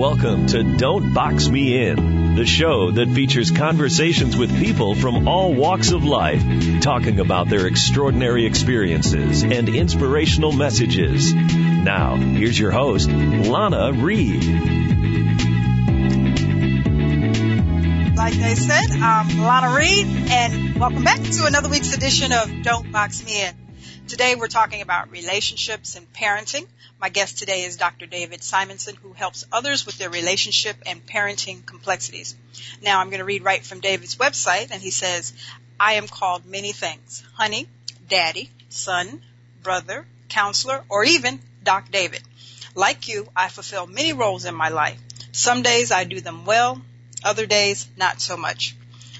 Welcome to Don't Box Me In, the show that features conversations with people from all walks of life, talking about their extraordinary experiences and inspirational messages. Now, here's your host, Lana Reed. Like I said, I'm Lana Reed, and welcome back to another week's edition of Don't Box Me In. Today we're talking about relationships and parenting. My guest today is Dr. David Simonson, who helps others with their relationship and parenting complexities. Now I'm going to read right from David's website, and he says, I am called many things. Honey, daddy, son, brother, counselor, or even Doc David. Like you, I fulfill many roles in my life. Some days I do them well, other days not so much.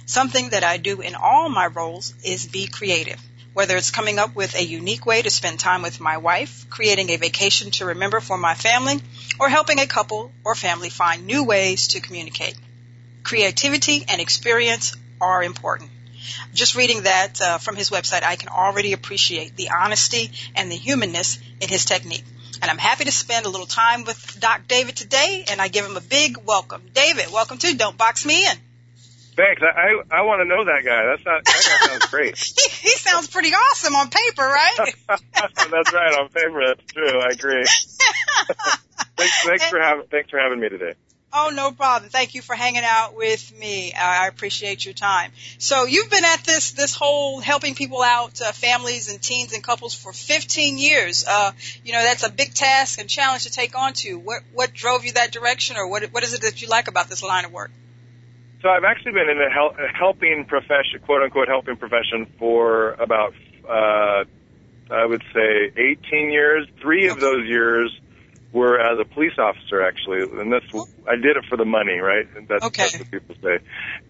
Something that I do in all my roles is be creative whether it's coming up with a unique way to spend time with my wife, creating a vacation to remember for my family, or helping a couple or family find new ways to communicate. Creativity and experience are important. Just reading that uh, from his website, I can already appreciate the honesty and the humanness in his technique. And I'm happy to spend a little time with Doc David today, and I give him a big welcome. David, welcome to Don't Box Me In. Thanks. I I, I want to know that guy. That's not, that guy sounds great. he, he sounds pretty awesome on paper, right? that's right. On paper, that's true. I agree. thanks, thanks for having thanks for having me today. Oh, no problem. Thank you for hanging out with me. I appreciate your time. So you've been at this this whole helping people out, uh, families and teens and couples for 15 years. Uh, you know that's a big task and challenge to take on to. What what drove you that direction, or what what is it that you like about this line of work? So I've actually been in the hel- helping profession, quote unquote, helping profession for about, uh, I would say 18 years. Three of those years were as a police officer, actually, and that's I did it for the money, right? That's, okay. that's what people say.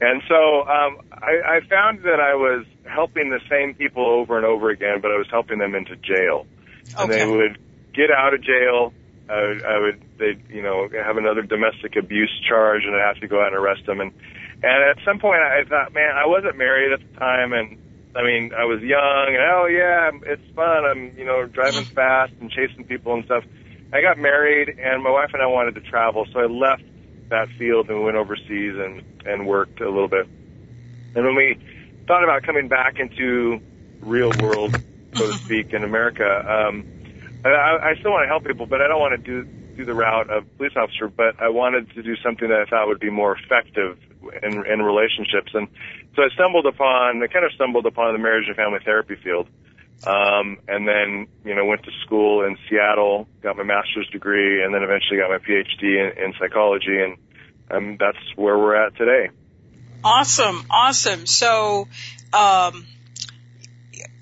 And so um, I, I found that I was helping the same people over and over again, but I was helping them into jail, and Okay. they would get out of jail. I would, I would, they, you know, have another domestic abuse charge, and I'd have to go out and arrest them. And and at some point, I thought, man, I wasn't married at the time, and I mean, I was young, and oh yeah, it's fun. I'm, you know, driving fast and chasing people and stuff. I got married, and my wife and I wanted to travel, so I left that field and went overseas and and worked a little bit. And when we thought about coming back into real world, so to speak, in America, um, I, I still want to help people, but I don't want to do do the route of police officer. But I wanted to do something that I thought would be more effective in, in relationships. And so I stumbled upon, I kind of stumbled upon the marriage and family therapy field. Um, and then, you know, went to school in Seattle, got my master's degree, and then eventually got my PhD in, in psychology. And um, that's where we're at today. Awesome, awesome. So, um,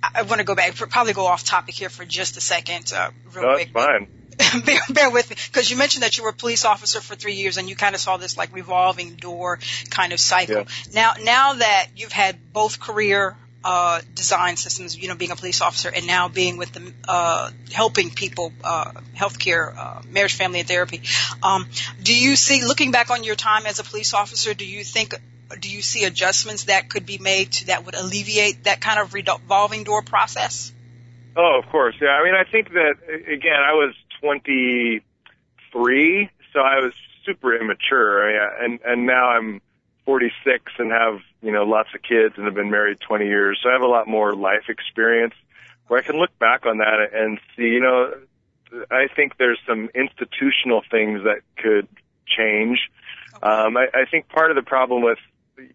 I want to go back, probably go off topic here for just a second, uh, real No, quick. that's fine. bear, bear with me, because you mentioned that you were a police officer for three years, and you kind of saw this like revolving door kind of cycle. Now, now that you've had both career uh, design systems, you know, being a police officer, and now being with the uh, helping people, uh, healthcare, uh, marriage, family, and therapy, um, do you see, looking back on your time as a police officer, do you think do you see adjustments that could be made to that would alleviate that kind of revolving door process? Oh, of course. Yeah. I mean, I think that again, I was 23, so I was super immature. Yeah, and and now I'm 46 and have you know lots of kids and have been married 20 years, so I have a lot more life experience where I can look back on that and see. You know, I think there's some institutional things that could change. Um, I, I think part of the problem with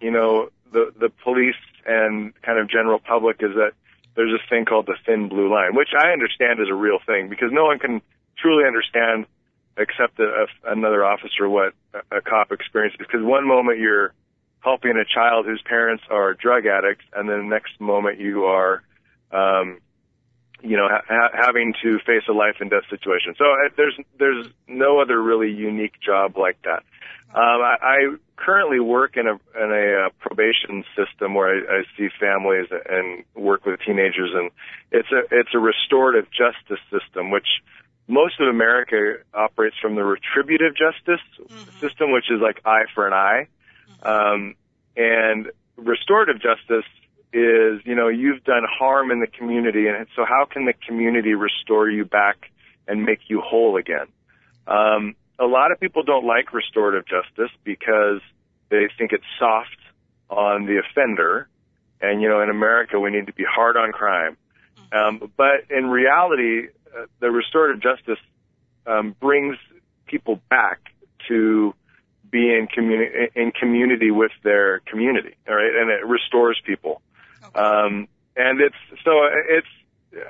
you know the the police and kind of general public is that there's this thing called the thin blue line, which I understand is a real thing because no one can truly understand except a, a, another officer what a, a cop experiences. Because one moment you're helping a child whose parents are drug addicts, and then the next moment you are, um, you know, ha- having to face a life and death situation. So uh, there's there's no other really unique job like that. Um, I, I currently work in a in a uh, probation system where I, I see families and work with teenagers, and it's a it's a restorative justice system, which most of America operates from the retributive justice Mm-hmm. system, which is like eye for an eye, um, and restorative justice is you know you've done harm in the community, and so how can the community restore you back and make you whole again? Um, a lot of people don't like restorative justice because they think it's soft on the offender. And, you know, in America, we need to be hard on crime. Um, but in reality, uh, the restorative justice um, brings people back to be in community in community with their community, all right, and it restores people. Um, and it's so it's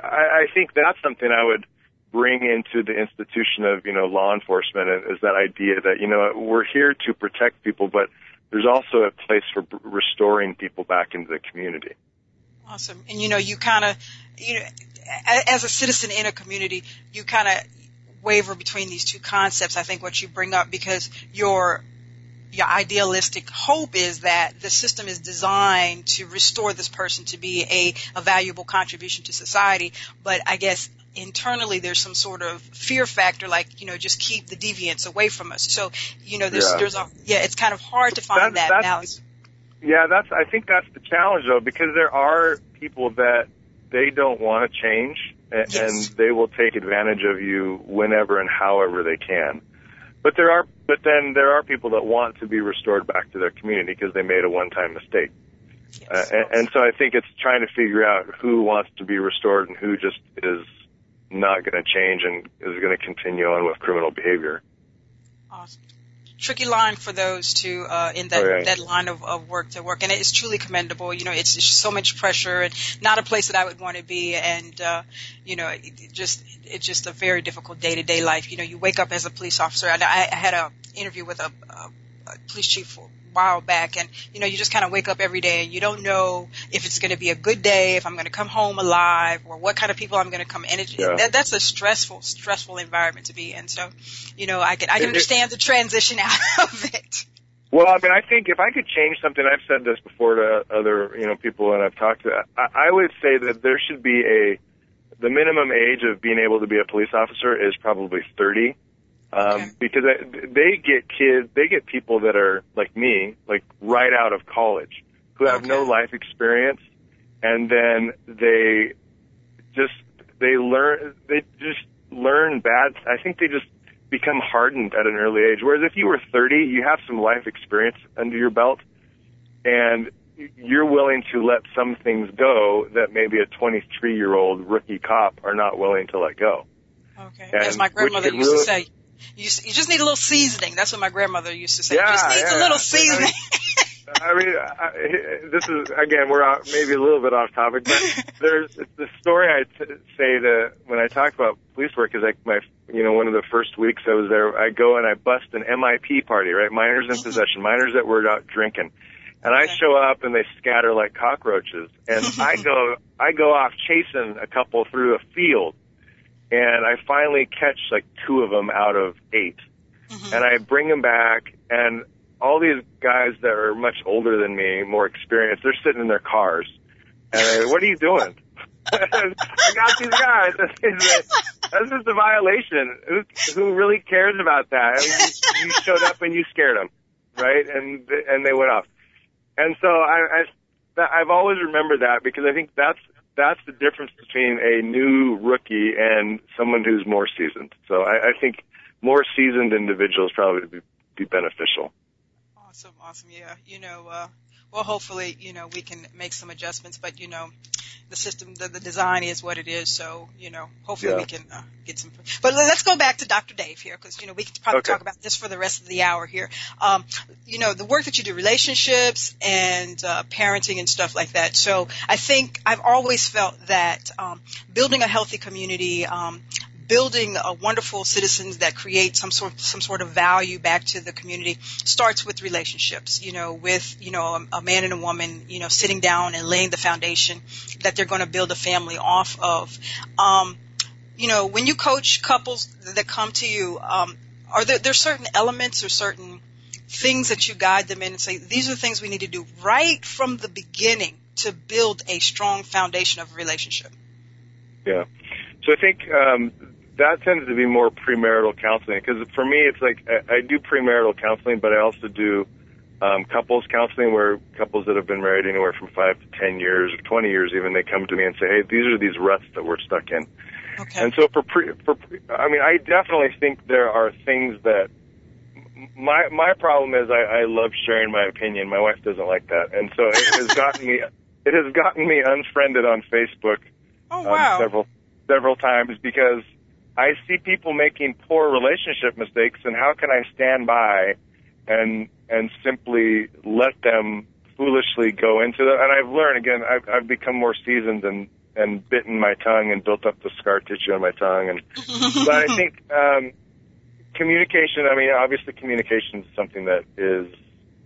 I, I think that's something I would bring into the institution of you know law enforcement is that idea that you know we're here to protect people, but there's also a place for restoring people back into the community. Awesome. And you know, you kind of, you know, as a citizen in a community, you kind of waver between these two concepts. I think what you bring up because your your idealistic hope is that the system is designed to restore this person to be a, a valuable contribution to society. But I guess internally there's some sort of fear factor, like you know, just keep the deviants away from us. So you know, there's yeah. there's a yeah, it's kind of hard to find that's, that that's, balance. Yeah, that's I think that's the challenge though, because there are people that they don't want to change and, yes. and they will take advantage of you whenever and however they can. But there are, but then there are people that want to be restored back to their community because they made a one-time mistake. Yes. Uh, and, and so I think it's trying to figure out who wants to be restored and who just is not going to change and is going to continue on with criminal behavior. Awesome tricky line for those to uh, in that okay. that line of, of work to work, and it's truly commendable. You know, it's, it's so much pressure and not a place that I would want to be, and uh, you know, it, just it's just a very difficult day to day life. You know, you wake up as a police officer, and I, I had a interview with a, a, a police chief while back. And you know you just kind of wake up every day and you don't know if it's going to be a good day if i'm going to come home alive or what kind of people i'm going to come in. Yeah. that, that's a stressful stressful environment to be in. So you know i can i can it, understand the transition out of it. Well i mean i think if i could change something i've said this before to other you know people and i've talked to i, I would say that there should be a the minimum age of being able to be a police officer is probably 30 um, okay. because they get kids, they get people that are like me, like right out of college, who have okay. no life experience, and then they just they learn they just learn bad. I think they just become hardened at an early age. Whereas if you were 30, you have some life experience under your belt, and you're willing to let some things go that maybe a 23 year old rookie cop are not willing to let go. Okay. And As my grandmother used really, to say, you, you just need a little seasoning. That's what my grandmother used to say. Yeah, just needs yeah. a little seasoning. I mean, I, this is again we're out, maybe a little bit off topic, but there's the story I t- say to when I talk about police work is like my you know one of the first weeks I was there. I go and I bust an MIP party, right? Minors in mm-hmm. possession, minors that were out drinking, and I show up and they scatter like cockroaches, and I go I go off chasing a couple through a field, and I finally catch like two of them out of 8 mm-hmm. and I bring them back, and all these guys that are much older than me, more experienced, they're sitting in their cars, and I, what are you doing? I got these guys. That's just a violation. Who, who really cares about that? I mean, you, showed up and you scared them, right? And and they went off. And so I, I I've always remembered that because I think that's that's the difference between a new rookie and someone who's more seasoned. So I, I think more seasoned individuals probably be, be beneficial. Awesome, awesome. Yeah, you know, uh, well, hopefully, you know, we can make some adjustments, but you know, the system, the, the design is what it is. So, you know, hopefully yeah. we can uh, get some. But let's go back to Dr. Dave here because, you know, we could probably okay. talk about this for the rest of the hour here. Um, you know, the work that you do, relationships and uh, parenting and stuff like that. So I think I've always felt that um, building a healthy community, um, building a wonderful citizens that create some sort some sort of value back to the community starts with relationships. You know, with you know a, a man and a woman, you know, sitting down and laying the foundation that they're going to build a family off of. Um, you know, when you coach couples that come to you, um, are there certain elements or certain things that you guide them in and say these are the things we need to do right from the beginning to build a strong foundation of a relationship? Yeah. So I think um, that tends to be more premarital counseling because for me it's like I, I do premarital counseling, but I also do um, couples counseling where couples that have been married anywhere from five to ten years or twenty years even they come to me and say, hey, these are these ruts that we're stuck in. Okay. And so for pre, for pre, I mean I definitely think there are things that my my problem is I, I love sharing my opinion. My wife doesn't like that, and so it has gotten me it has gotten me unfriended on Facebook Oh wow. um, several several times because I see people making poor relationship mistakes, and how can I stand by and and simply let them foolishly go into that? And I've learned again. I've, I've become more seasoned and and bitten my tongue and built up the scar tissue on my tongue. And but I think um, communication. I mean, obviously, communication is something that is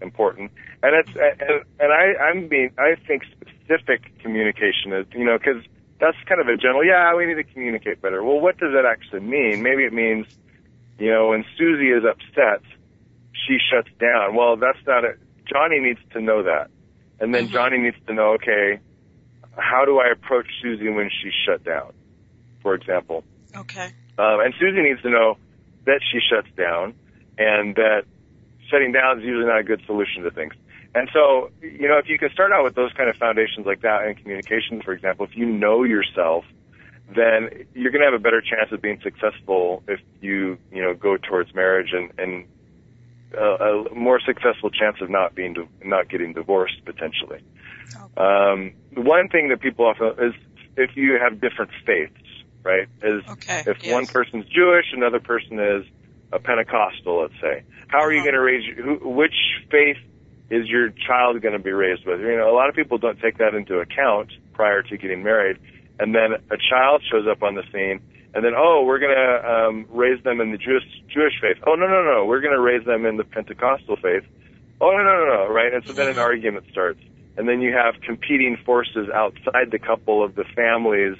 important, and it's and, and I I'm being I think specific communication is you know because that's kind of a general, yeah, we need to communicate better. Well, what does that actually mean? Maybe it means, you know, when Susie is upset, she shuts down. Well, that's not it. Johnny needs to know that. And then Mhm. Johnny needs to know, okay, how do I approach Susie when she's shut down, for example? Okay. Um, and Susie needs to know that she shuts down and that shutting down is usually not a good solution to things. And so, you know, if you can start out with those kind of foundations like that in communication, for example, if you know yourself, then you're going to have a better chance of being successful if you, you know, go towards marriage and, and uh, a more successful chance of not being, not getting divorced potentially. Um, the one thing that people often is if you have different faiths, right? Is Okay. if yes. one person's Jewish, another person is a Pentecostal, let's say. How are you Uh-huh. going to raise? Who, which faith is your child going to be raised with? You know, a lot of people don't take that into account prior to getting married, and then a child shows up on the scene, and then oh, we're going to um, raise them in the Jewish Jewish faith. Oh no no no, we're going to raise them in the Pentecostal faith. Oh no no no no, right? And so then an argument starts, and then you have competing forces outside the couple of the families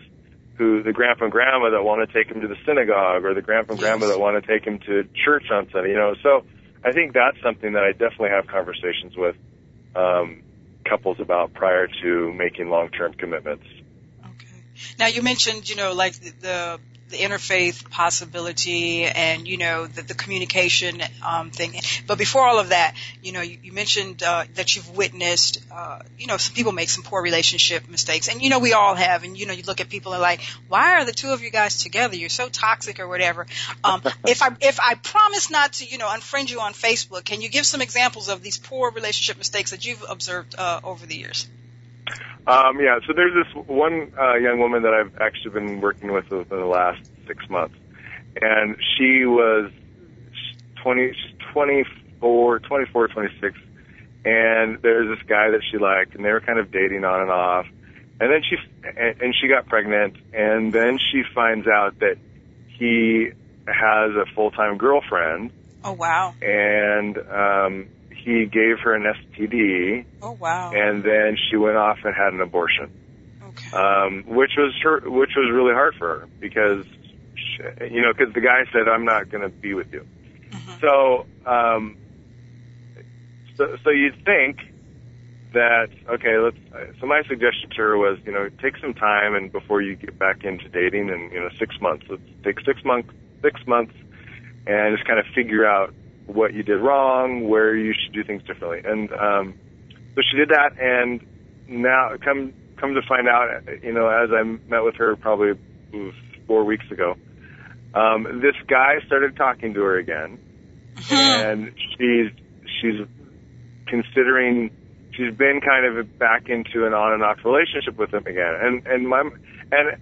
who the grandpa and grandma that want to take him to the synagogue or the grandpa and grandma that want to take him to church on Sunday, you know. So I think that's something that I definitely have conversations with um, couples about prior to making long-term commitments. Okay. Now you mentioned, you know, like the the, the interfaith possibility and you know the, the communication um, thing. But before all of that, you know, you, you mentioned uh, that you've witnessed, uh, you know, some people make some poor relationship mistakes, and you know we all have. And you know, you look at people and like, why are the two of you guys together? You're so toxic or whatever. Um, if I if I promise not to, you know, unfriend you on Facebook, can you give some examples of these poor relationship mistakes that you've observed uh, over the years? Um, yeah, so there's this one uh, young woman that I've actually been working with within the last six months, and she was 20, she's 24, 24, 26, and there's this guy that she liked, and they were kind of dating on and off, and then she and, and she got pregnant, and then she finds out that he has a full time girlfriend, Oh wow! and um, he gave her an STD, Oh wow! and then she went off and had an abortion Okay. um, which was her, which was really hard for her because, she, you know, because the guy said, "I'm not going to be with you." Mhm. So, um, so, so you'd think that okay, let's. So my suggestion to her was, you know, take some time and before you get back into dating, and you know, six months. Let's take six months, six months, and just kind of figure out what you did wrong, where you should do things differently. And um, so she did that, and now come come to find out, you know, as I met with her probably four weeks ago, um, this guy started talking to her again, and she's she's considering she's been kind of back into an on and off relationship with him again, and and my and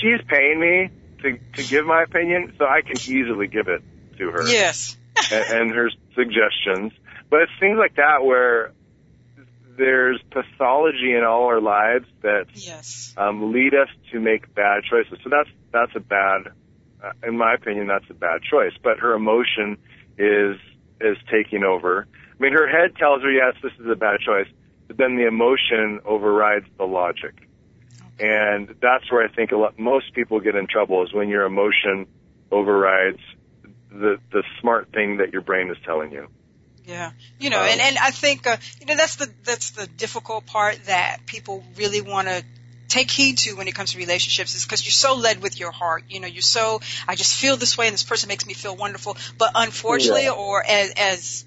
she's paying me to to give my opinion, so I can easily give it to her Yes. and, and her suggestions. But it's things like that where there's pathology in all our lives that Yes. um, lead us to make bad choices. So that's that's a bad, uh, in my opinion, that's a bad choice. But her emotion is is taking over. I mean, her head tells her yes, this is a bad choice, but then the emotion overrides the logic, and that's where I think a lot most people get in trouble is when your emotion overrides the the smart thing that your brain is telling you. Yeah. You know, Um, and, and I think, uh, you know, that's the, that's the difficult part that people really want to take heed to when it comes to relationships is because you're so led with your heart. You know, you're so, I just feel this way and this person makes me feel wonderful. But unfortunately, Yeah. or as, as,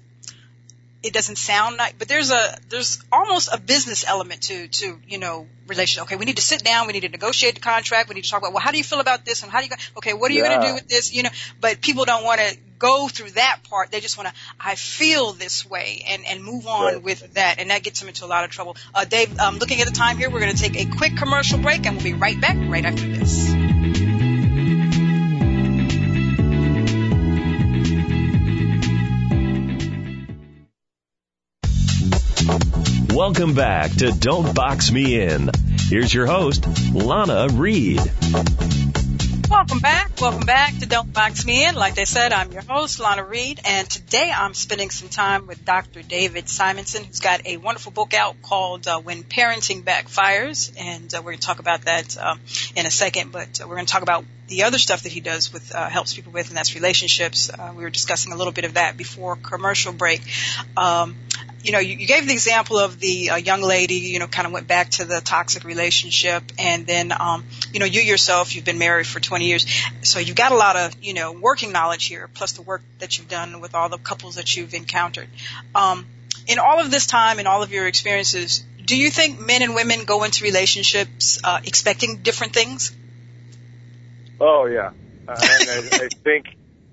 it doesn't sound like, but there's a, there's almost a business element to, to, you know, relation. Okay, we need to sit down, we need to negotiate the contract, we need to talk about, well, how do you feel about this and how do you, go, okay, what are you going to do with this? You know, but people don't want to go through that part. They just want to, I feel this way and, and move on Right. with that. And that gets them into a lot of trouble. Uh, Dave, um, looking at the time here, we're going to take a quick commercial break and we'll be right back right after this. Welcome back to Don't Box Me In. Here's your host, Lana Reed. Welcome back. Welcome back to Don't Box Me In. Like I said, I'm your host, Lana Reed, and today I'm spending some time with Dr. David Simonson, who's got a wonderful book out called uh, When Parenting Backfires, and uh, we're going to talk about that um, in a second, but uh, we're going to talk about the other stuff that he does with uh, helps people with, and that's relationships. Uh, we were discussing a little bit of that before commercial break. Um, you know, you, you gave the example of the uh, young lady, you know, kind of went back to the toxic relationship, and then, um, you know, you yourself, you've been married for 20 years, so you've got a lot of, you know, working knowledge here, plus the work that you've done with all the couples that you've encountered. Um, in all of this time and all of your experiences, do you think men and women go into relationships uh, expecting different things? Oh yeah, uh, I, I think.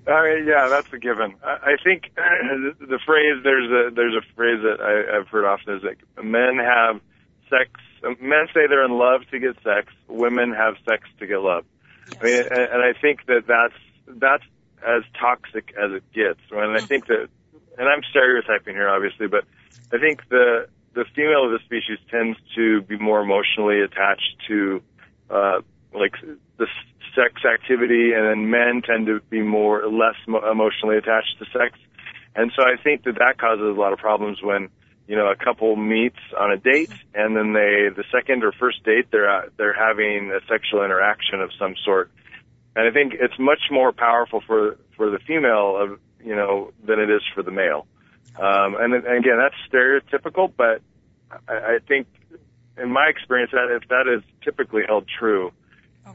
I mean, yeah, that's a given. I, I think the, the phrase there's a there's a phrase that I, I've heard often is like men have sex. Men say they're in love to get sex. Women have sex to get love. I mean, and, and I think that that's that's as toxic as it gets. And I think that, and I'm stereotyping here, obviously, but I think the the female of the species tends to be more emotionally attached to uh, like the sex activity, and then men tend to be more less mo- emotionally attached to sex. And so I think that that causes a lot of problems when you know a couple meets on a date, and then they the second or first date they're uh, they're having a sexual interaction of some sort. And I think it's much more powerful for for the female of you know than it is for the male. Um, and, and again, that's stereotypical, but I, I think in my experience that if that is typically held true.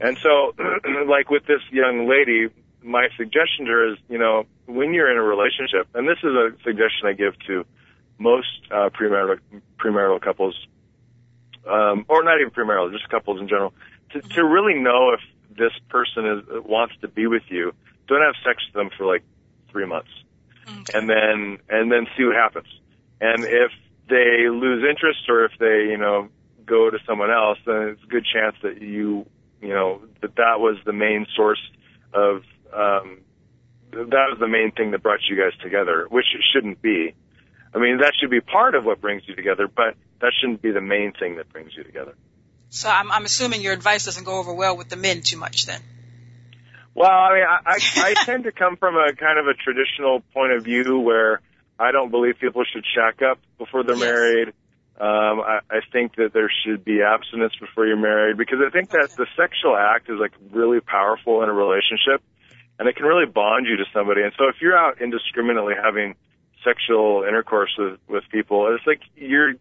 And so, like with this young lady, my suggestion to her is, you know, when you're in a relationship, and this is a suggestion I give to most uh, premarital premarital couples, um, or not even premarital, just couples in general, to, to really know if this person is wants to be with you. Don't have sex with them for like three months, and then and then see what happens. And if they lose interest, or if they, you know, go to someone else, then it's a good chance that you, you know, that that was the main source of, um, that was the main thing that brought you guys together, which it shouldn't be. I mean, that should be part of what brings you together, but that shouldn't be the main thing that brings you together. So I'm, I'm assuming your advice doesn't go over well with the men too much then. Well, I mean, I, I, I tend to come from a kind of a traditional point of view where I don't believe people should shack up before they're Yes. married. Um, I, I think that there should be abstinence before you're married because I think that the sexual act is like really powerful in a relationship and it can really bond you to somebody. And so if you're out indiscriminately having sexual intercourse with, with people, it's like you're,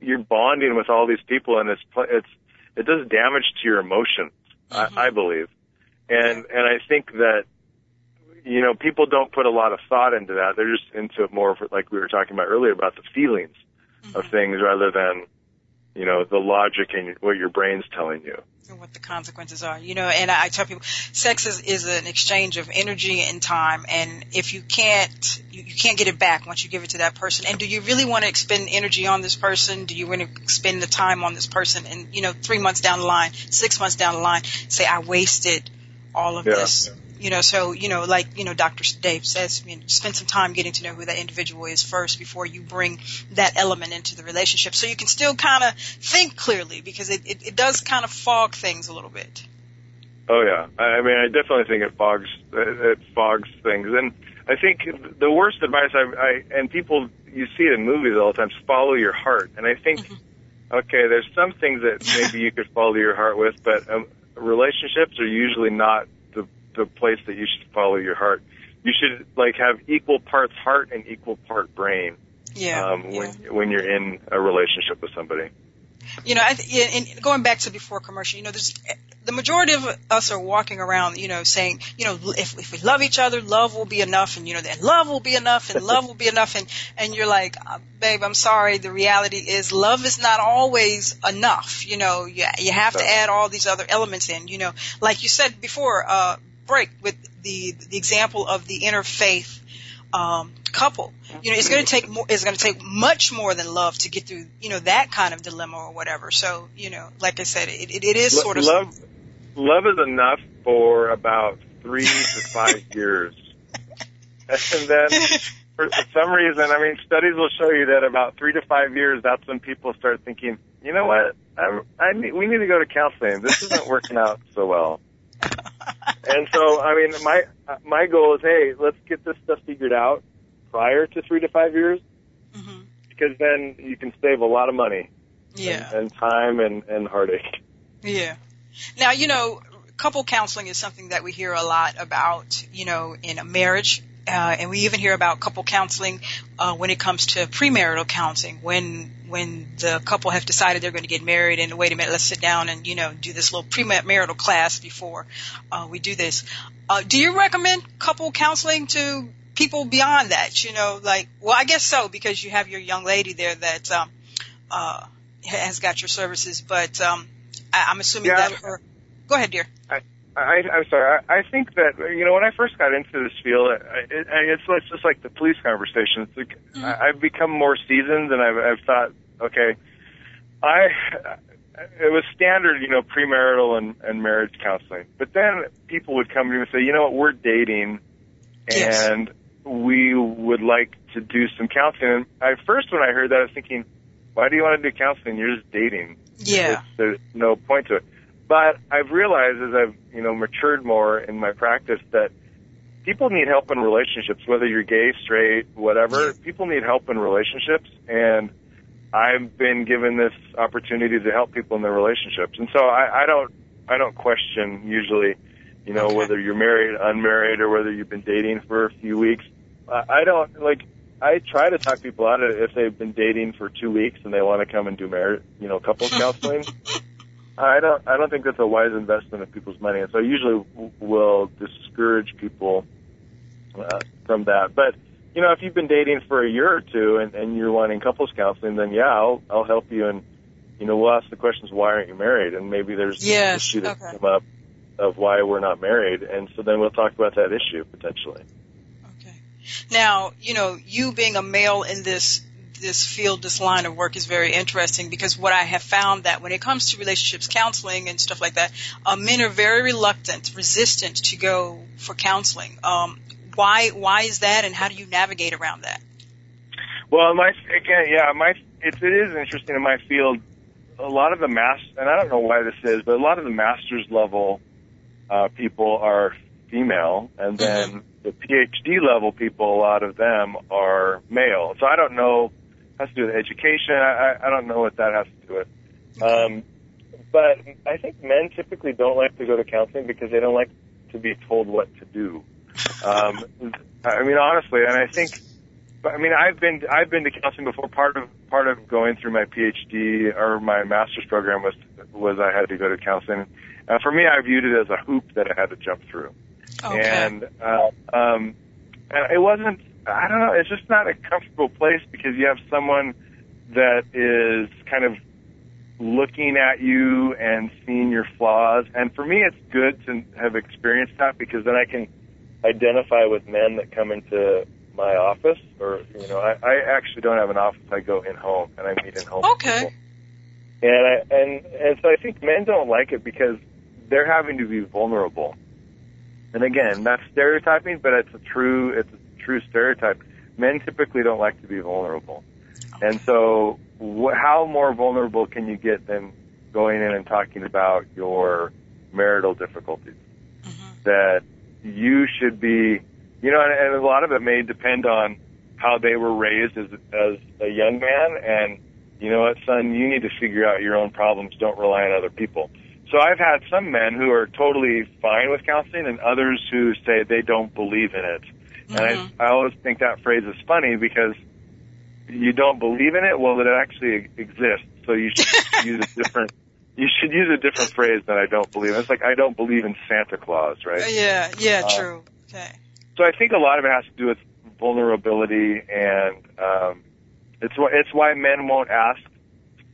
you're bonding with all these people and it's, it's, it does damage to your emotions, Mhm. I, I believe. And, and I think that, you know, people don't put a lot of thought into that. They're just into it more for, like we were talking about earlier about the feelings of things rather than, you know, the logic and what your brain's telling you. and what the consequences are. You know, and I, I tell people, sex is, is an exchange of energy and time, and if you can't, you, you can't get it back once you give it to that person. And do you really want to expend energy on this person? Do you want to expend the time on this person? And you know, three months down the line, six months down the line, say I wasted all of Yeah. this. You know, so you know, like you know, Dr. Dave says, you know, spend some time getting to know who that individual is first before you bring that element into the relationship, so you can still kind of think clearly because it, it, it does kind of fog things a little bit. Oh yeah, I I mean, I definitely think it fogs it it fogs things, and I think the worst advice I, I and people you see it in movies all the time: follow your heart. And I think, okay, there's some things that maybe you could follow your heart with, but um, relationships are usually not the place that you should follow your heart. You should like have equal parts heart and equal part brain Yeah. um, yeah. when when you're in a relationship with somebody. You know, I th- and going back to before commercial, you know, there's the majority of us are walking around, you know, saying, you know, if if we love each other, love will be enough, and you know, then love will be enough, and love will be enough, and and you're like, uh, babe, I'm sorry, the reality is love is not always enough. You know, you you have to add all these other elements in. You know, like you said before, uh, break with the the example of the interfaith um, couple. You know, it's going to take more. It's going to take much more than love to get through. You know, that kind of dilemma or whatever. So, you know, like I said, it, it, it is sort of love. Love is enough for about three to five years, and then for some reason, I mean, studies will show you that about three to five years, that's when people start thinking, you know what, I, I need, we need to go to counseling. This isn't working out so well. And so, I mean, my my goal is, hey, let's get this stuff figured out prior to three to five years, mm-hmm. because then you can save a lot of money, yeah, and, and time and and heartache. Yeah. Now, you know, couple counseling is something that we hear a lot about, you know, in a marriage. Uh, and we even hear about couple counseling uh, when it comes to premarital counseling, when when the couple have decided they're going to get married and wait a minute, let's sit down and you know do this little premarital class before uh, we do this. Uh, do you recommend couple counseling to people beyond that? You know, like well, I guess so because you have your young lady there that um, uh, has got your services, but um, I, I'm assuming yeah. that her Go ahead, dear. I, I, I'm sorry. I, I think that you know when I first got into this field, it, it, it's, it's just like the police conversation. It's like mm-hmm. I, I've become more seasoned, and I've, I've thought, okay, I it was standard, you know, premarital and, and marriage counseling. But then people would come to me and say, you know what, we're dating, and yes. we would like to do some counseling. And I first when I heard that, I was thinking, why do you want to do counseling? You're just dating. Yeah. There's no point to it. But I've realized as I've, you know, matured more in my practice that people need help in relationships, whether you're gay, straight, whatever. People need help in relationships and I've been given this opportunity to help people in their relationships. And so I, I don't, I don't question usually, you know, okay. whether you're married, unmarried, or whether you've been dating for a few weeks. I I don't like, I try to talk people out of it if they've been dating for two weeks and they want to come and do marriage, you know, couples counseling. I don't. I don't think that's a wise investment of people's money, and so I usually will discourage people uh, from that. But you know, if you've been dating for a year or two and, and you're wanting couples counseling, then yeah, I'll I'll help you, and you know, we'll ask the questions: Why aren't you married? And maybe there's yes, an issue that okay. come up of why we're not married, and so then we'll talk about that issue potentially. Okay. Now, you know, you being a male in this this field, this line of work is very interesting because what I have found that when it comes to relationships counseling and stuff like that, uh, men are very reluctant, resistant to go for counseling. Um, why why is that, and how do you navigate around that? Well, my again, yeah, my it, it is interesting in my field. A lot of the master, and I don't know why this is, but a lot of the master's level uh, people are female, and then mm-hmm. the PhD level people, a lot of them are male. So I don't know has to do with education. I, I don't know what that has to do with. Um, but I think men typically don't like to go to counseling because they don't like to be told what to do. Um, I mean, honestly, and I think, I mean, I've been I've been to counseling before. Part of part of going through my PhD or my master's program was was I had to go to counseling. Uh, for me, I viewed it as a hoop that I had to jump through, okay. and uh, um, and it wasn't I don't know. It's just not a comfortable place because you have someone that is kind of looking at you and seeing your flaws. And for me, it's good to have experienced that because then I can identify with men that come into my office or, you know, I, I actually don't have an office. I go in home and I meet in home. Okay. And I, and, and so I think men don't like it because they're having to be vulnerable. And again, that's stereotyping, but it's a true, it's a true stereotype. Men typically don't like to be vulnerable. And so wh- how more vulnerable can you get than going in and talking about your marital difficulties? Mm-hmm. That you should be, you know, and, and a lot of it may depend on how they were raised as, as a young man and you know what, son, you need to figure out your own problems. Don't rely on other people. So I've had some men who are totally fine with counseling and others who say they don't believe in it. Mm-hmm. And I, I always think that phrase is funny because you don't believe in it. Well, it actually exists. So you should use a different. You should use a different phrase than I don't believe. In. It's like I don't believe in Santa Claus, right? Yeah, yeah, uh, true. Okay. So I think a lot of it has to do with vulnerability, and um, it's why it's why men won't ask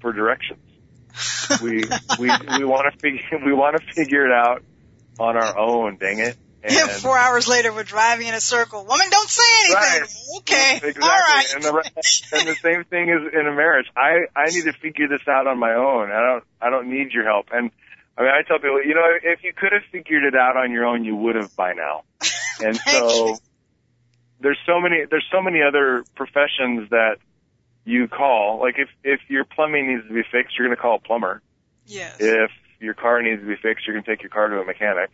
for directions. we we we want to figure we want to figure it out on our own. Dang it! And four hours later, we're driving in a circle. Woman, don't say anything. Right. Okay. Exactly. All right. And the, and the same thing is in a marriage. I, I need to figure this out on my own. I don't, I don't need your help. And I mean, I tell people, you know, if you could have figured it out on your own, you would have by now. And so there's so many, there's so many other professions that you call. Like if, if your plumbing needs to be fixed, you're going to call a plumber. yes. If your car needs to be fixed, you're going to take your car to a mechanic.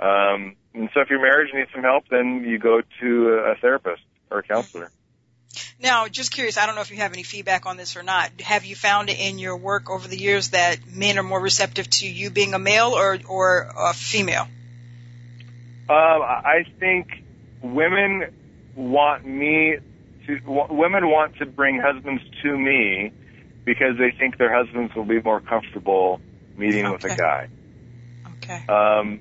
Um, and so if your marriage needs some help, then you go to a therapist or a counselor. Now, just curious, I don't know if you have any feedback on this or not. Have you found in your work over the years that men are more receptive to you being a male or, or a female? Um, I think women want me to, w- women want to bring husbands to me because they think their husbands will be more comfortable meeting with a guy. Okay. Um,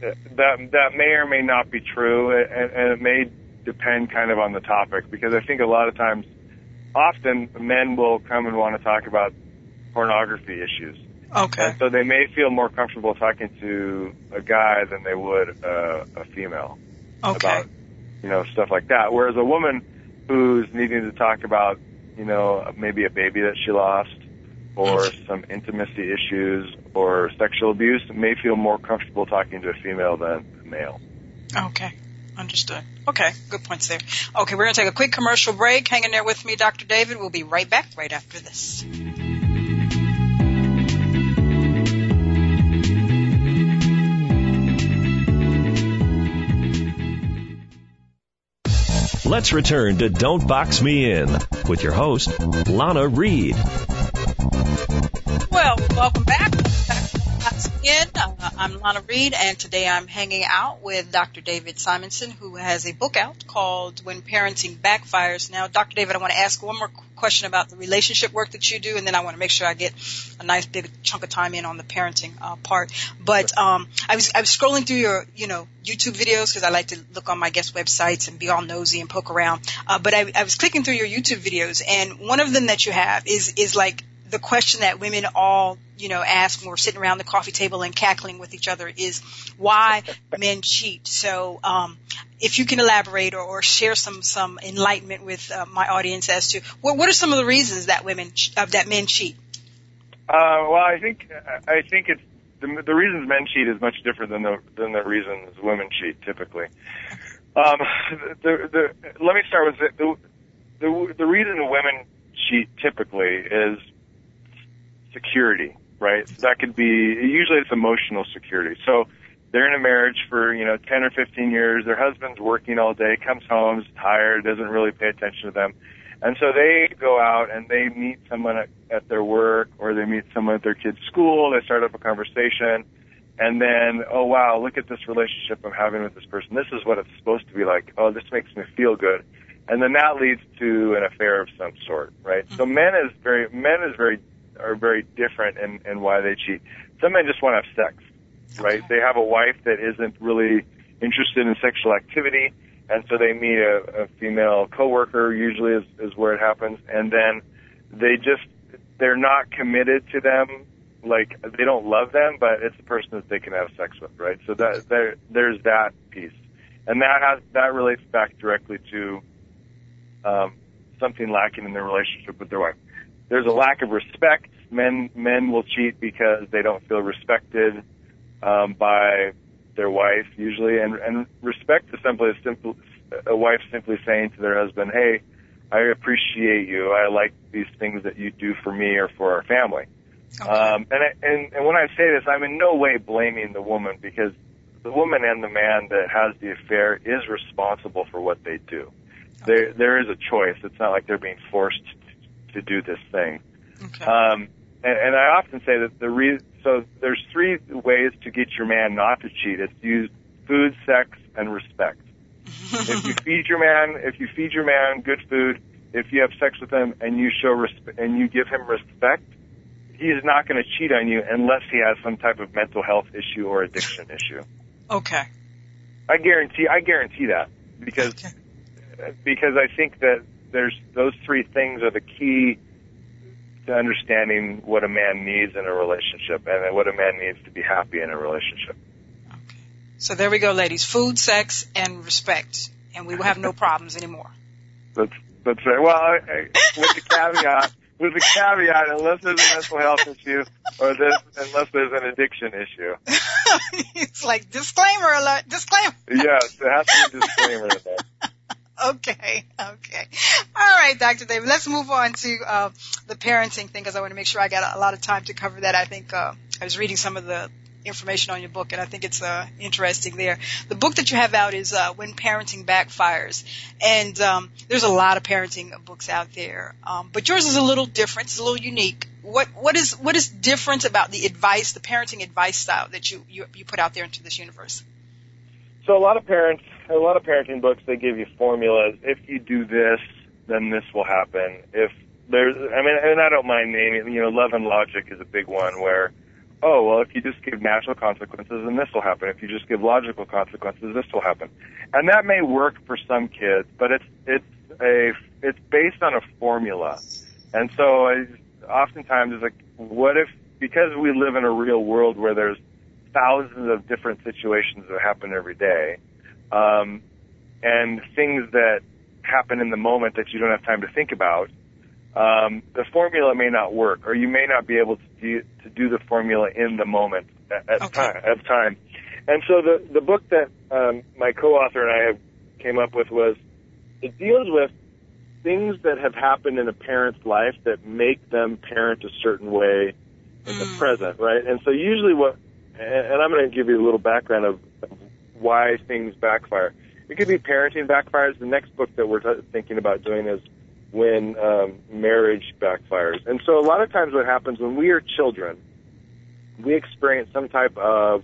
that that may or may not be true, and, and it may depend kind of on the topic because I think a lot of times, often men will come and want to talk about pornography issues, Okay. and so they may feel more comfortable talking to a guy than they would uh, a female Okay. about you know stuff like that. Whereas a woman who's needing to talk about you know maybe a baby that she lost or some intimacy issues or sexual abuse may feel more comfortable talking to a female than a male. Okay. Understood. Okay. Good points there. Okay. We're going to take a quick commercial break. Hang in there with me, Dr. David. We'll be right back right after this. Let's return to Don't Box Me In with your host, Lana Reed. Well, welcome back. Once again, uh, I'm Lana Reed, and today I'm hanging out with Dr. David Simonson, who has a book out called When Parenting Backfires. Now, Dr. David, I want to ask one more question about the relationship work that you do, and then I want to make sure I get a nice big chunk of time in on the parenting uh, part. But um, I was I was scrolling through your you know YouTube videos because I like to look on my guest websites and be all nosy and poke around. Uh, but I, I was clicking through your YouTube videos, and one of them that you have is is like the question that women all, you know, ask when we're sitting around the coffee table and cackling with each other is why men cheat. So, um, if you can elaborate or, or share some some enlightenment with uh, my audience as to what what are some of the reasons that women ch- uh, that men cheat. Uh, well, I think I think it's the, the reasons men cheat is much different than the than the reasons women cheat typically. Um, the, the, let me start with the the the reason women cheat typically is security, right? So that could be usually it's emotional security. So they're in a marriage for you know 10 or 15 years. Their husband's working all day, comes home, is tired, doesn't really pay attention to them. And so they go out and they meet someone at, at their work or they meet someone at their kid's school. They start up a conversation. And then, oh wow, look at this relationship I'm having with this person. This is what it's supposed to be like. Oh, this makes me feel good. And then that leads to an affair of some sort, right? So mm-hmm. men is very, men is very, are very different in, in why they cheat. Some men just want to have sex, right? They have a wife that isn't really interested in sexual activity and so they meet a, a female coworker usually is, is where it happens and then they just they're not committed to them like they don't love them but it's a person that they can have sex with right so that there there's that piece and that has that relates back directly to um, something lacking in their relationship with their wife there's a lack of respect men men will cheat because they don't feel respected um, by their wife usually, and and respect is simply a simple a wife simply saying to their husband, "Hey, I appreciate you. I like these things that you do for me or for our family." Okay. Um, and, I, and and when I say this, I'm in no way blaming the woman because the woman and the man that has the affair is responsible for what they do. There there is a choice. It's not like they're being forced to do this thing. okay. Um, and, and I often say that the re- so there's three ways to get your man not to cheat. It's use food, sex, and respect. if you feed your man, if you feed your man good food, if you have sex with him and you show resp- and you give him respect, he's not going to cheat on you unless he has some type of mental health issue or addiction issue. okay. I guarantee I guarantee that because Okay. because I think that there's those three things are the key to understanding what a man needs in a relationship and what a man needs to be happy in a relationship. Okay. So there we go, ladies. Food, sex, and respect, and we will have no problems anymore. That's that's right. Well, I, I, with the caveat, with the caveat, unless there's a mental health issue or this, unless there's an addiction issue. it's like disclaimer alert. Disclaimer. Yes, it has to be disclaimer. Okay, okay. All right, Dr. David, let's move on to uh, the parenting thing because I want to make sure I got a, lot of time to cover that. I think uh, I was reading some of the information on your book, and I think it's uh, interesting there. The book that you have out is uh, When Parenting Backfires, and um, there's a lot of parenting books out there, um, but yours is a little different. It's a little unique. What what is what is different about the advice, the parenting advice style that you you, you put out there into this universe? So a lot of parents, a lot of parenting books, they give you formulas. If you do this, then this will happen. If there's, I mean, and I don't mind naming, you know, love and logic is a big one where oh, well, if you just give natural consequences, then this will happen. If you just give logical consequences, this will happen. And that may work for some kids, but it's, it's a, it's based on a formula. And so I, oftentimes it's like, what if, because we live in a real world where there's thousands of different situations that happen every day, um, and things that happen in the moment that you don't have time to think about, um, the formula may not work, or you may not be able to do, to do the formula in the moment at, at Okay. time. At time. And so the the book that um, my co-author and I have came up with was it deals with things that have happened in a parent's life that make them parent a certain way in the Mm. present, right? And so usually what, and I'm going to give you a little background of why things backfire. It could be parenting backfires. The next book that we're t- thinking about doing is when um, marriage backfires. And so a lot of times what happens when we are children, we experience some type of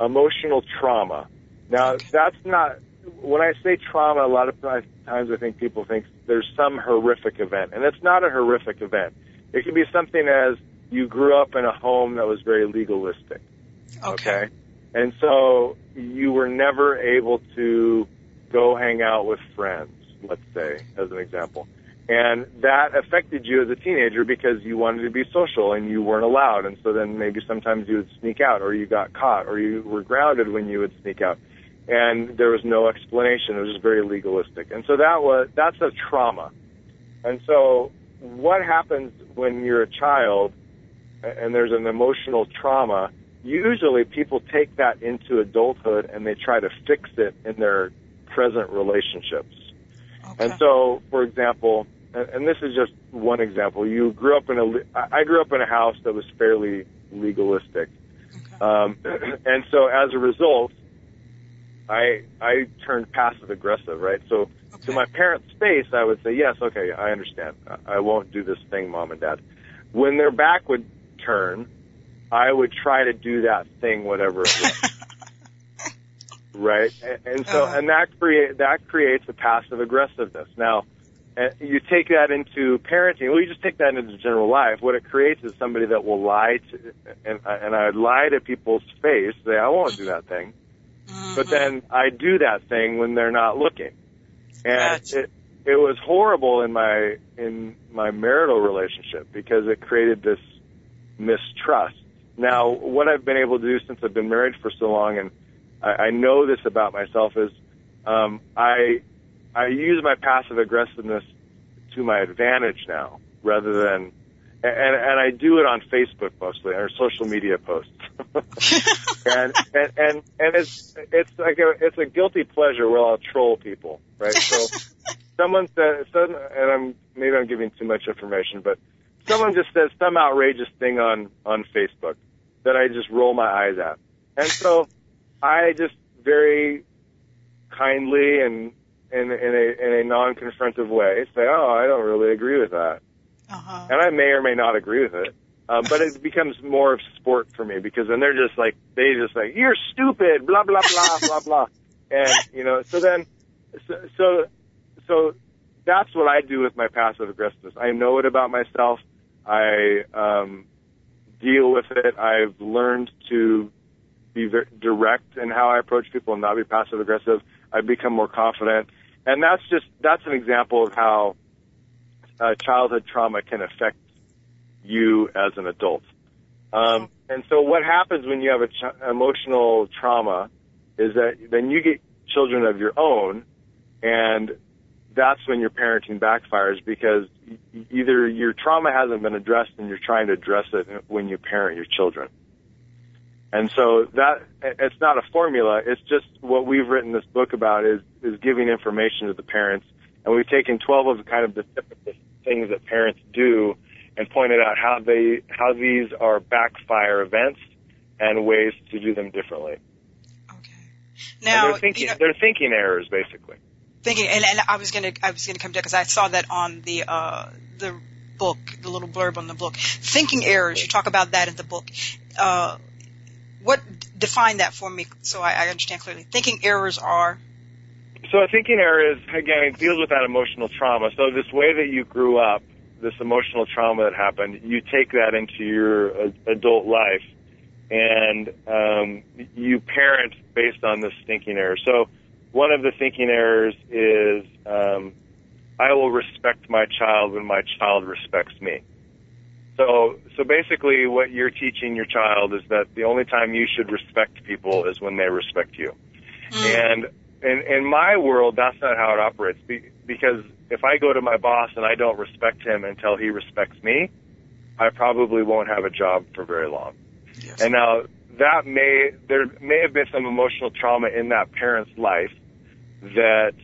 emotional trauma. Now that's not, when I say trauma, a lot of times I think people think there's some horrific event, and it's not a horrific event. It can be something as you grew up in a home that was very legalistic. Okay. And so you were never able to go hang out with friends, let's say, as an example. And that affected you as a teenager because you wanted to be social and you weren't allowed. And so then maybe sometimes you would sneak out or you got caught or you were grounded when you would sneak out. And there was no explanation. It was just very legalistic. And so that was, that's a trauma. And so what happens when you're a child and there's an emotional trauma, usually people take that into adulthood and they try to fix it in their present relationships. Okay. And so, for example, and this is just one example. You grew up in a, I grew up in a house that was fairly legalistic. Okay. Um, and so as a result, I, I turned passive aggressive, right? So Okay. to my parents' face, I would say, yes, okay, I understand. I- I won't do this thing, mom and dad. When their back would turn, I would try to do that thing, whatever it was. right? And, and so, Uh-huh. and that create that creates a passive aggressiveness. Now, uh, you take that into parenting. Well, you just take that into general life. What it creates is somebody that will lie to, and and I lie to people's face. Say, I won't do that thing, but Mhm. then I do that thing when they're not looking, and Gotcha. it it was horrible in my in my marital relationship because it created this mistrust. Now, what I've been able to do since I've been married for so long, and I, I know this about myself, is um, I I use my passive aggressiveness to my advantage now, rather than and and I do it on Facebook mostly or social media posts. and and and and it's it's like a it's a guilty pleasure where I'll troll people, right? So someone said, some, and I'm maybe I'm giving too much information, but someone just says some outrageous thing on on Facebook that I just roll my eyes at, and so I just very kindly and in, in a in a non-confrontive way say, "Oh, I don't really agree with that," uh-huh. and I may or may not agree with it. Um, but it becomes more of sport for me because then they're just like they just like you're stupid, blah blah blah blah blah, and you know. So then, so so, so that's what I do with my passive aggressiveness. I know it about myself. I um, deal with it. I've learned to be direct in how I approach people and not be passive aggressive. I've become more confident, and that's just that's an example of how uh, childhood trauma can affect you as an adult. Um, and so what happens when you have a ch- emotional trauma is that then you get children of your own, and that's when your parenting backfires because either your trauma hasn't been addressed and you're trying to address it when you parent your children. And so that it's not a formula. It's just what we've written this book about is is giving information to the parents, and we've taken 12 of the kind of the typical things that parents do and pointed out how they how these are backfire events and ways to do them differently. Okay. Now and they're thinking you know, they're thinking errors basically. Thinking and, and I was gonna I was gonna come to because I saw that on the uh the book the little blurb on the book thinking errors you talk about that in the book. Uh, what define that for me so I, I understand clearly. Thinking errors are. So a thinking error is again it deals with that emotional trauma. So this way that you grew up, this emotional trauma that happened, you take that into your uh, adult life, and um, you parent based on this thinking error. So one of the thinking errors is um, I will respect my child when my child respects me. So, so basically, what you're teaching your child is that the only time you should respect people is when they respect you. Mm. And in, in my world, that's not how it operates. Be, because if I go to my boss and I don't respect him until he respects me, I probably won't have a job for very long. Yes. And now that may there may have been some emotional trauma in that parent's life that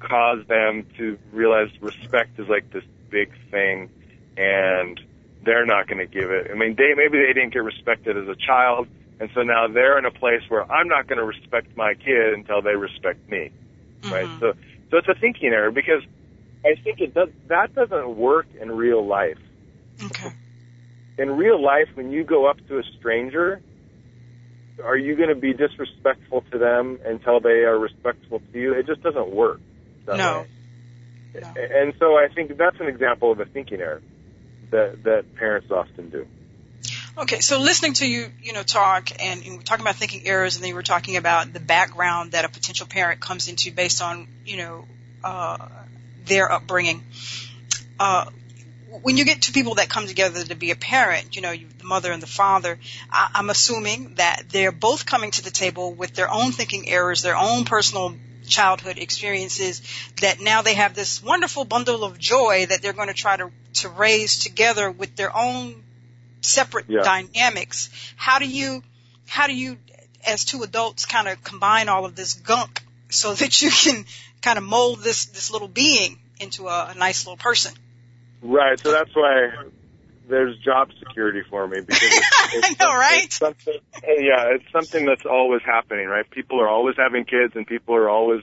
caused them to realize respect is like this big thing and they're not going to give it. I mean, they maybe they didn't get respected as a child, and so now they're in a place where I'm not going to respect my kid until they respect me, mm-hmm. right? So, so it's a thinking error because I think it does that doesn't work in real life. Okay. In real life, when you go up to a stranger, are you going to be disrespectful to them until they are respectful to you? It just doesn't work. no. no. And so I think that's an example of a thinking error that that parents often do. Okay, so listening to you, you know, talk and you were talking about thinking errors, and then you were talking about the background that a potential parent comes into based on, you know, uh, their upbringing. Uh, when you get to people that come together to be a parent, you know, the mother and the father, I, I'm assuming that they're both coming to the table with their own thinking errors, their own personal childhood experiences that now they have this wonderful bundle of joy that they're going to try to, to raise together with their own separate yeah. dynamics. How do you, how do you, as two adults, kind of combine all of this gunk so that you can kind of mold this, this little being into a, a nice little person? Right. So that's why there's job security for me because it's, it's I know, right? It's something, yeah, it's something that's always happening, right? People are always having kids, and people are always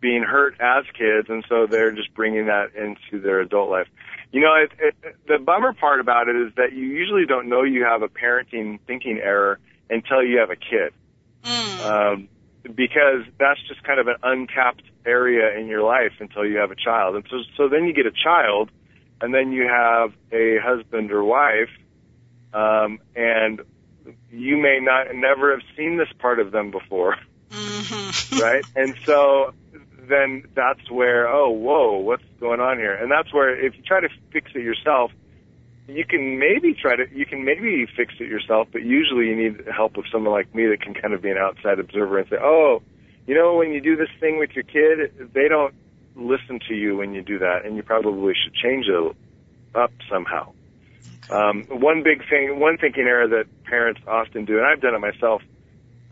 being hurt as kids, and so they're just bringing that into their adult life. You know, it, it, the bummer part about it is that you usually don't know you have a parenting thinking error until you have a kid, mm. um, because that's just kind of an untapped area in your life until you have a child, and so so then you get a child and then you have a husband or wife, um, and you may not never have seen this part of them before, mm-hmm. right? And so then that's where oh whoa what's going on here? And that's where if you try to fix it yourself, you can maybe try to you can maybe fix it yourself, but usually you need help of someone like me that can kind of be an outside observer and say oh you know when you do this thing with your kid they don't listen to you when you do that, and you probably should change it up somehow. Um, one big thing, one thinking error that parents often do, and I've done it myself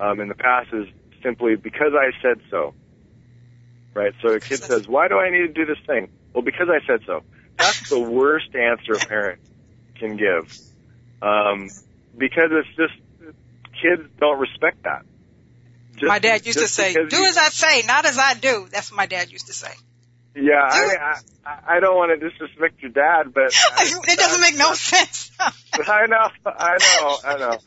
um, in the past, is simply because I said so. Right? So a kid says, "Why do I need to do this thing?" Well, because I said so. That's the worst answer a parent can give, um, because it's just kids don't respect that. Just, my dad used to say, "Do you, as I say, not as I do." That's what my dad used to say. Yeah, I I, I don't want to disrespect your dad, but it doesn't make no sense. I know, I know, I know.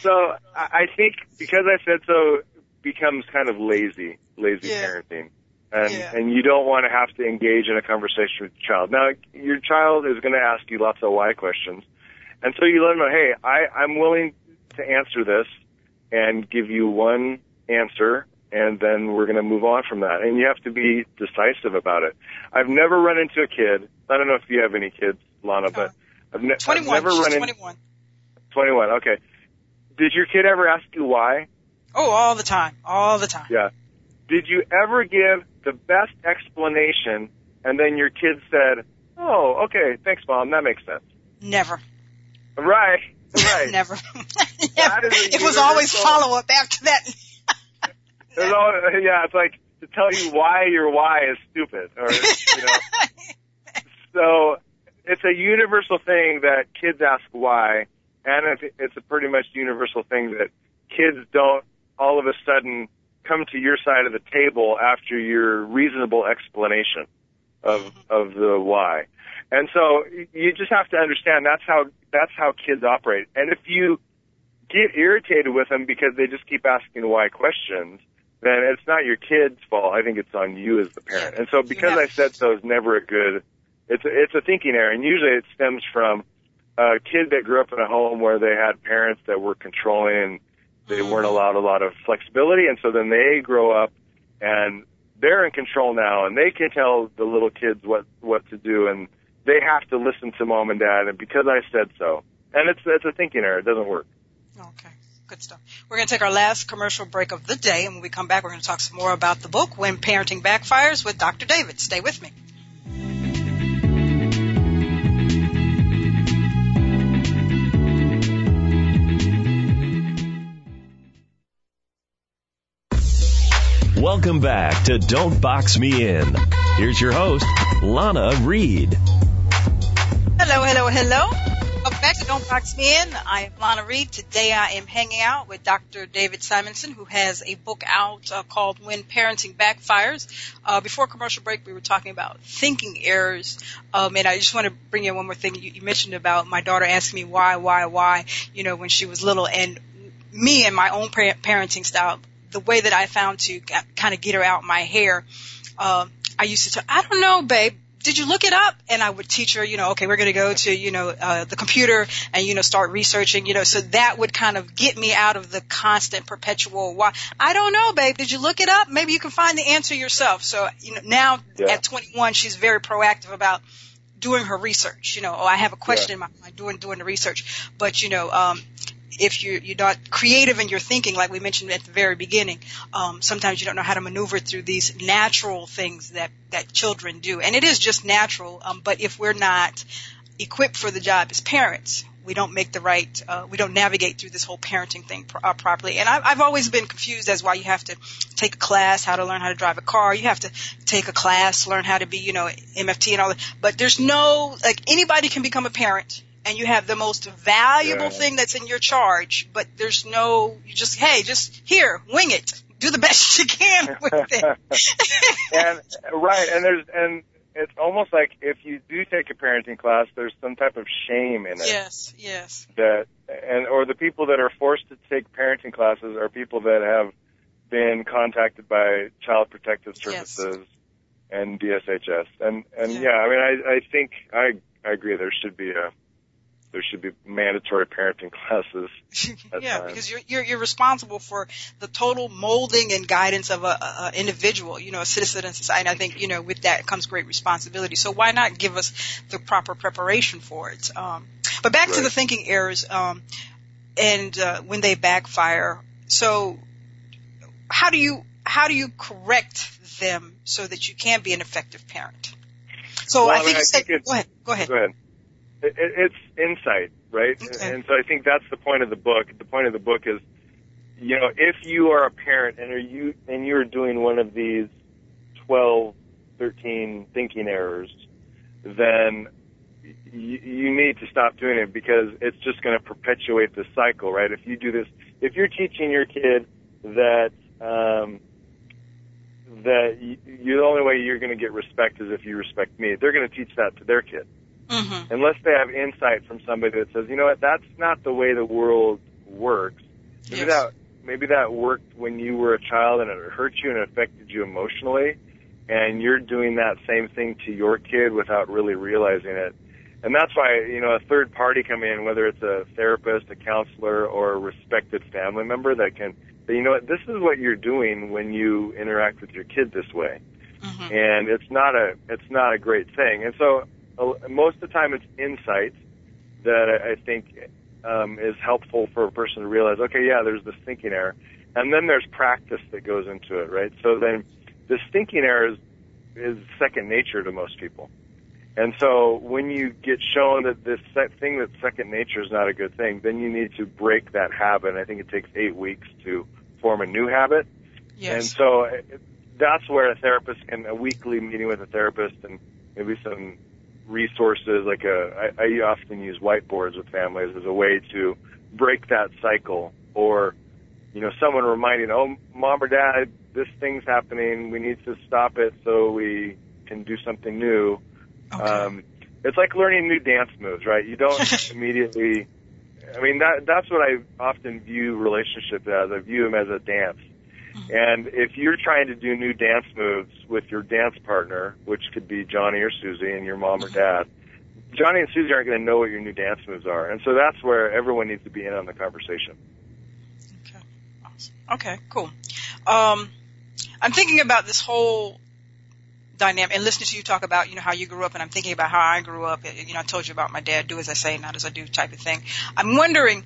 So I think because I said so becomes kind of lazy, lazy yeah. parenting. And, yeah. and you don't want to have to engage in a conversation with your child. Now, your child is going to ask you lots of why questions. And so you let them know, hey, I, I'm willing to answer this and give you one answer and then we're going to move on from that. And you have to be decisive about it. I've never run into a kid. I don't know if you have any kids, Lana, but uh, I've, ne- 21, I've never run into 21. 21. Okay. Did your kid ever ask you why? Oh, all the time, all the time. Yeah. Did you ever give the best explanation and then your kid said, "Oh, okay, thanks, mom. That makes sense." Never. Right. Right. Never. Is it was always follow up after that. There's all, yeah, it's like to tell you why your why is stupid, or you know. so it's a universal thing that kids ask why, and it's, it's a pretty much universal thing that kids don't all of a sudden come to your side of the table after your reasonable explanation of mm-hmm. of the why. And so you just have to understand that's how that's how kids operate. And if you get irritated with them because they just keep asking why questions, then it's not your kid's fault. I think it's on you as the parent. And so because I said so is never a good. It's a, it's a thinking error, and usually it stems from a kid that grew up in a home where they had parents that were controlling and they mm-hmm. weren't allowed a lot of flexibility, and so then they grow up and they're in control now, and they can tell the little kids what what to do, and they have to listen to mom and dad, and because I said so. And it's it's a thinking error. It doesn't work. Okay. Good stuff. We're going to take our last commercial break of the day, and when we come back, we're going to talk some more about the book, When Parenting Backfires, with Dr. David. Stay with me. Welcome back to Don't Box Me In. Here's your host, Lana Reed. Hello, hello, hello. Welcome back to Don't Box Me In. I am Lana Reed. Today I am hanging out with Dr. David Simonsen, who has a book out uh, called When Parenting Backfires. Uh, before commercial break, we were talking about thinking errors. Um, and I just want to bring in one more thing. You, you mentioned about my daughter asking me why, why, why, you know, when she was little. And me and my own par- parenting style, the way that I found to kind of get her out my hair, um, I used to tell, I don't know, babe. Did you look it up? And I would teach her, you know, okay, we're going to go to, you know, uh, the computer and, you know, start researching, you know, so that would kind of get me out of the constant perpetual why. I don't know, babe. Did you look it up? Maybe you can find the answer yourself. So, you know, now Yeah. at 21, she's very proactive about doing her research. You know, oh, I have a question in my mind, doing doing the research. But you know, um, if you're you're not creative in your thinking, like we mentioned at the very beginning, um, sometimes you don't know how to maneuver through these natural things that that children do, and it is just natural. Um, but if we're not equipped for the job as parents, we don't make the right, uh, we don't navigate through this whole parenting thing pro- uh, properly. And I, I've always been confused as why you have to take a class, how to learn how to drive a car. You have to take a class, learn how to be, you know, MFT and all that. But there's no, like, anybody can become a parent. And you have the most valuable Yeah. thing that's in your charge, but there's no, you just, hey, just here, wing it. Do the best you can with it. and right, and there's and it's almost like if you do take a parenting class, there's some type of shame in it yes, yes. that and or the people that are forced to take parenting classes are people that have been contacted by Child Protective Yes. Services and DSHS. And and Yeah. yeah, I mean I I think I I agree there should be a there should be mandatory parenting classes. yeah, times. because you're, you're you're responsible for the total molding and guidance of a, a a individual, you know, a citizen in society. And I think you know with that comes great responsibility. So why not give us the proper preparation for it? Um, but back to the thinking errors um, and uh, when they backfire. So how do you how do you correct them so that you can be an effective parent? So Well, I I think mean, you I said, think go ahead, go ahead. Go ahead. It, it, it's insight, right? Okay. And so I think that's the point of the book. The point of the book is, you know, if you are a parent and are you and you're doing one of these 12, 13 thinking errors, then you, you need to stop doing it because it's just going to perpetuate the cycle, right? If you do this, if you're teaching your kid that um, that you, you, the only way you're going to get respect is if you respect me, they're going to teach that to their kid Mm-hmm. unless they have insight from somebody that says, you know what, that's not the way the world works. Maybe Yes. that maybe that worked when you were a child and it hurt you and it affected you emotionally, and you're doing that same thing to your kid without really realizing it. And that's why you know a third party come in, whether it's a therapist, a counselor, or a respected family member that can say, you know what, this is what you're doing when you interact with your kid this way Mm-hmm. and it's not a it's not a great thing. And so most of the time it's insight that I, I think um, is helpful for a person to realize. Okay, yeah, there's this thinking error, and then there's practice that goes into it, right? So then this thinking error is, is second nature to most people. And so when you get shown that this thing that's second nature is not a good thing, then you need to break that habit. I think it takes eight weeks to form a new habit. Yes. And so uh, that's where a therapist can, a weekly meeting with a therapist and maybe some resources like a, I, I often use whiteboards with families as a way to break that cycle or, you know, someone reminding, oh, mom or dad, this thing's happening. We need to stop it so we can do something new Okay. um, it's like learning new dance moves, right? You don't immediately. I mean, that that's what I often view relationships as. I view them as a dance. And if you're trying to do new dance moves with your dance partner, which could be Johnny or Susie and your mom or dad, Johnny and Susie aren't going to know what your new dance moves are. And so that's where everyone needs to be in on the conversation. Okay. Awesome. Okay, cool. Um, I'm thinking about this whole dynamic and listening to you talk about, you know, how you grew up and I'm thinking about how I grew up. You know, I told you about my dad, do as I say, not as I do type of thing. I'm wondering,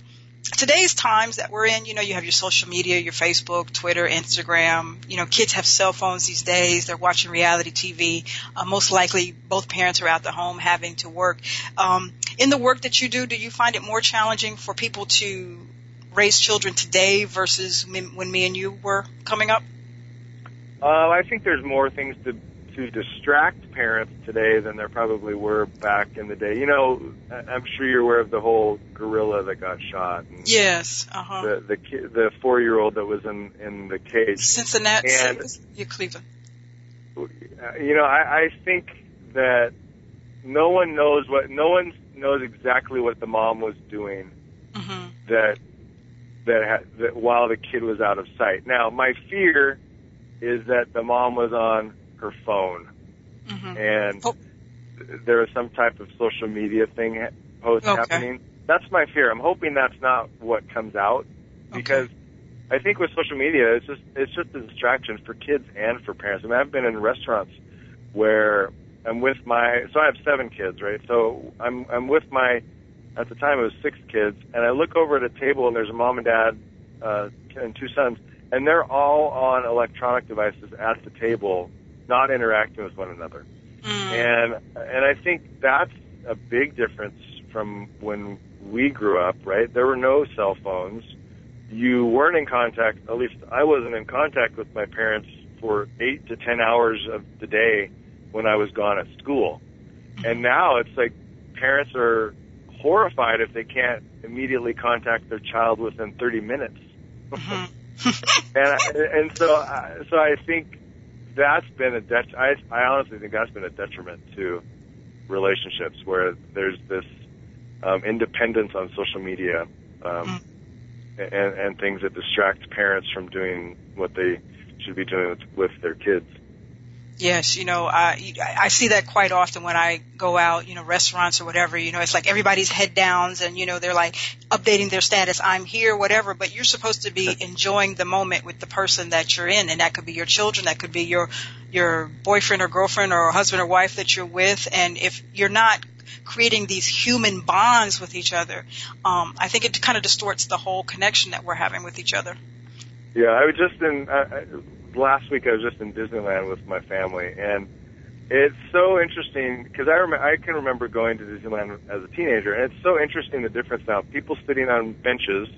today's times that we're in, you know, you have your social media, your Facebook, Twitter, Instagram. You know, kids have cell phones these days. They're watching reality TV. Uh, most likely, both parents are out the home having to work. Um, in the work that you do, do you find it more challenging for people to raise children today versus when me and you were coming up? Uh, I think there's more things to to distract parents today than there probably were back in the day. You know, I'm sure you're aware of the whole gorilla that got shot. And Yes. Uh huh. The the ki- the four year old that was in in the cage. Cincinnati, and- yeah, Cleveland. Uh, You know, I, I think that no one knows what no one knows exactly what the mom was doing hmm that that, ha- that while the kid was out of sight. Now, my fear is that the mom was on her phone hmm and Oh. there was some type of social media thing post Okay. happening. That's my fear. I'm hoping that's not what comes out because I think with social media, it's just it's just a distraction for kids and for parents. I mean, I've been in restaurants where I'm with my so I have seven kids, right? So I'm I'm with my at the time it was six kids, and I look over at a table and there's a mom and dad uh, and two sons, and they're all on electronic devices at the table, not interacting with one another. Mm. And and I think that's a big difference from when we grew up, right? There were no cell phones. You weren't in contact, at least I wasn't in contact with my parents for eight to ten hours of the day when I was gone at school. And now it's like parents are horrified if they can't immediately contact their child within 30 minutes. Mhm. And I- and so I- so I think that's been a det- I I honestly think that's been a detriment to relationships where there's this um, independence on social media um, and and things that distract parents from doing what they should be doing with, with their kids. Yes, you know, I I see that quite often when I go out, you know, restaurants or whatever. You know, it's like everybody's head downs, and you know, they're like updating their status. I'm here, whatever. But you're supposed to be enjoying the moment with the person that you're in, and that could be your children, that could be your your boyfriend or girlfriend or husband or wife that you're with. And if you're not creating these human bonds with each other, um, I think it kind of distorts the whole connection that we're having with each other. Yeah, I was just in uh, last week. I was just in Disneyland with my family, and it's so interesting because I rem- I can remember going to Disneyland as a teenager, and it's so interesting the difference now. People sitting on benches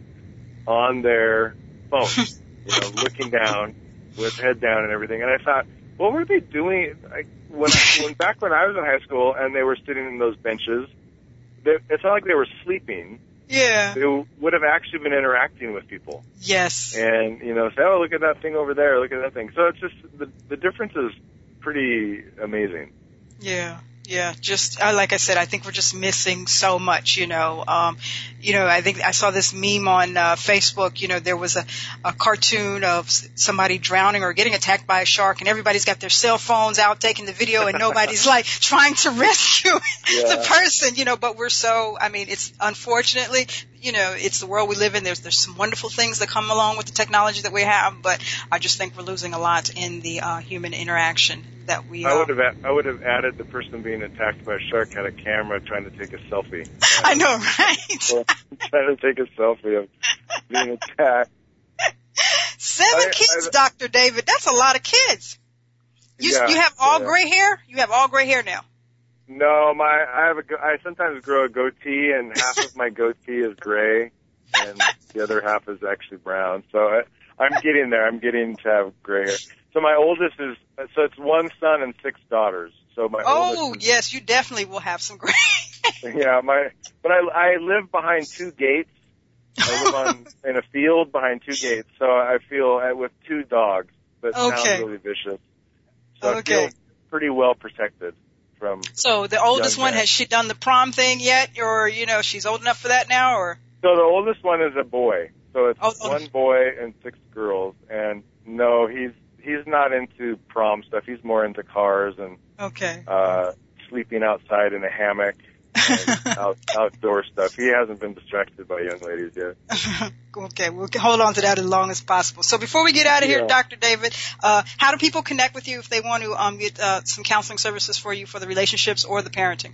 on their phones, you know, looking down with head down and everything. And I thought, what were they doing? Like when I, when back when I was in high school and they were sitting in those benches, they, it's not like they were sleeping. Yeah. They would have actually been interacting with people Yes. and you know say, oh, look at that thing over there, look at that thing. So it's just the the difference is pretty amazing. Yeah, yeah. Just uh, like I said, I think we're just missing so much. You know, um, you know. I think I saw this meme on uh, Facebook. You know, there was a, a cartoon of somebody drowning or getting attacked by a shark, and everybody's got their cell phones out taking the video, and nobody's like trying to rescue Yeah. the person. You know, but we're so. I mean, it's unfortunately. You know, it's the world we live in. There's there's some wonderful things that come along with the technology that we have, but I just think we're losing a lot in the uh, human interaction that we. I uh, would have a- I would have added the person being attacked by a shark had a camera trying to take a selfie. I know, right? Trying to take a selfie of being attacked. Seven I- kids, Dr. David. That's a lot of kids. You, Yeah, you have all yeah. gray hair? You have all gray hair now. No, my I have a I sometimes grow a goatee, and half of my goatee is gray, and the other half is actually brown. So I, I'm getting there. I'm getting to have gray hair. So my oldest is so it's one son and six daughters. So my Oh, oldest yes, you definitely will have some gray. yeah my but I I live behind two gates. I live on in a field behind two gates, so I feel uh, with two dogs that Okay. sound really vicious. So I Okay. feel pretty well protected from So the oldest one, has she done the prom thing yet? Or, you know, she's old enough for that now or? So the oldest one is a boy. So it's Oh, oh. one boy and six girls. And no, he's he's not into prom stuff. He's more into cars and Okay. uh sleeping outside in a hammock out, outdoor stuff. He hasn't been distracted by young ladies yet. okay, we'll hold on to that as long as possible. So before we get out of here, Yeah. Dr. David, uh, how do people connect with you if they want to um, get uh, some counseling services for you for the relationships or the parenting?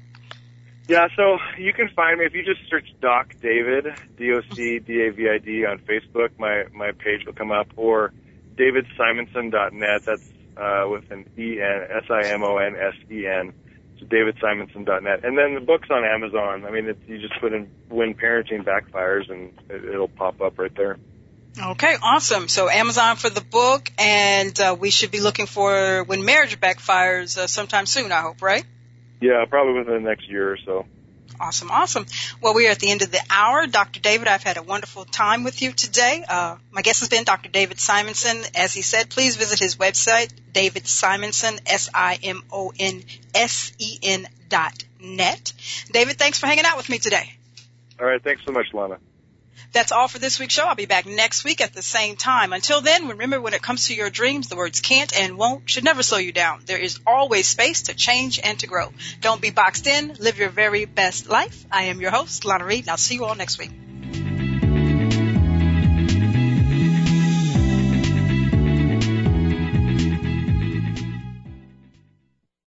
Yeah, so you can find me if you just search Doc David, D O C D A V I D on Facebook. My my page will come up, or davidsimonsen.net. That's uh, with an E N S I M O N S E N. So davidsimonsen.net, and then the book's on Amazon. I mean, it's, you just put in "When Parenting Backfires" and it, it'll pop up right there. Okay, awesome. So Amazon for the book, and uh, we should be looking for when marriage backfires uh, sometime soon. I hope, right? Yeah, probably within the next year or so. Awesome, awesome. Well, we are at the end of the hour. Dr. David, I've had a wonderful time with you today. Uh, my guest has been Dr. David Simonsen. As he said, please visit his website, David Simonsen, S-I-M-O-N-S-E-N dot net. David, thanks for hanging out with me today. All right, thanks so much, Lana. That's all for this week's show. I'll be back next week at the same time. Until then, remember when it comes to your dreams, the words can't and won't should never slow you down. There is always space to change and to grow. Don't be boxed in. Live your very best life. I am your host, Lana Reed, and I'll see you all next week.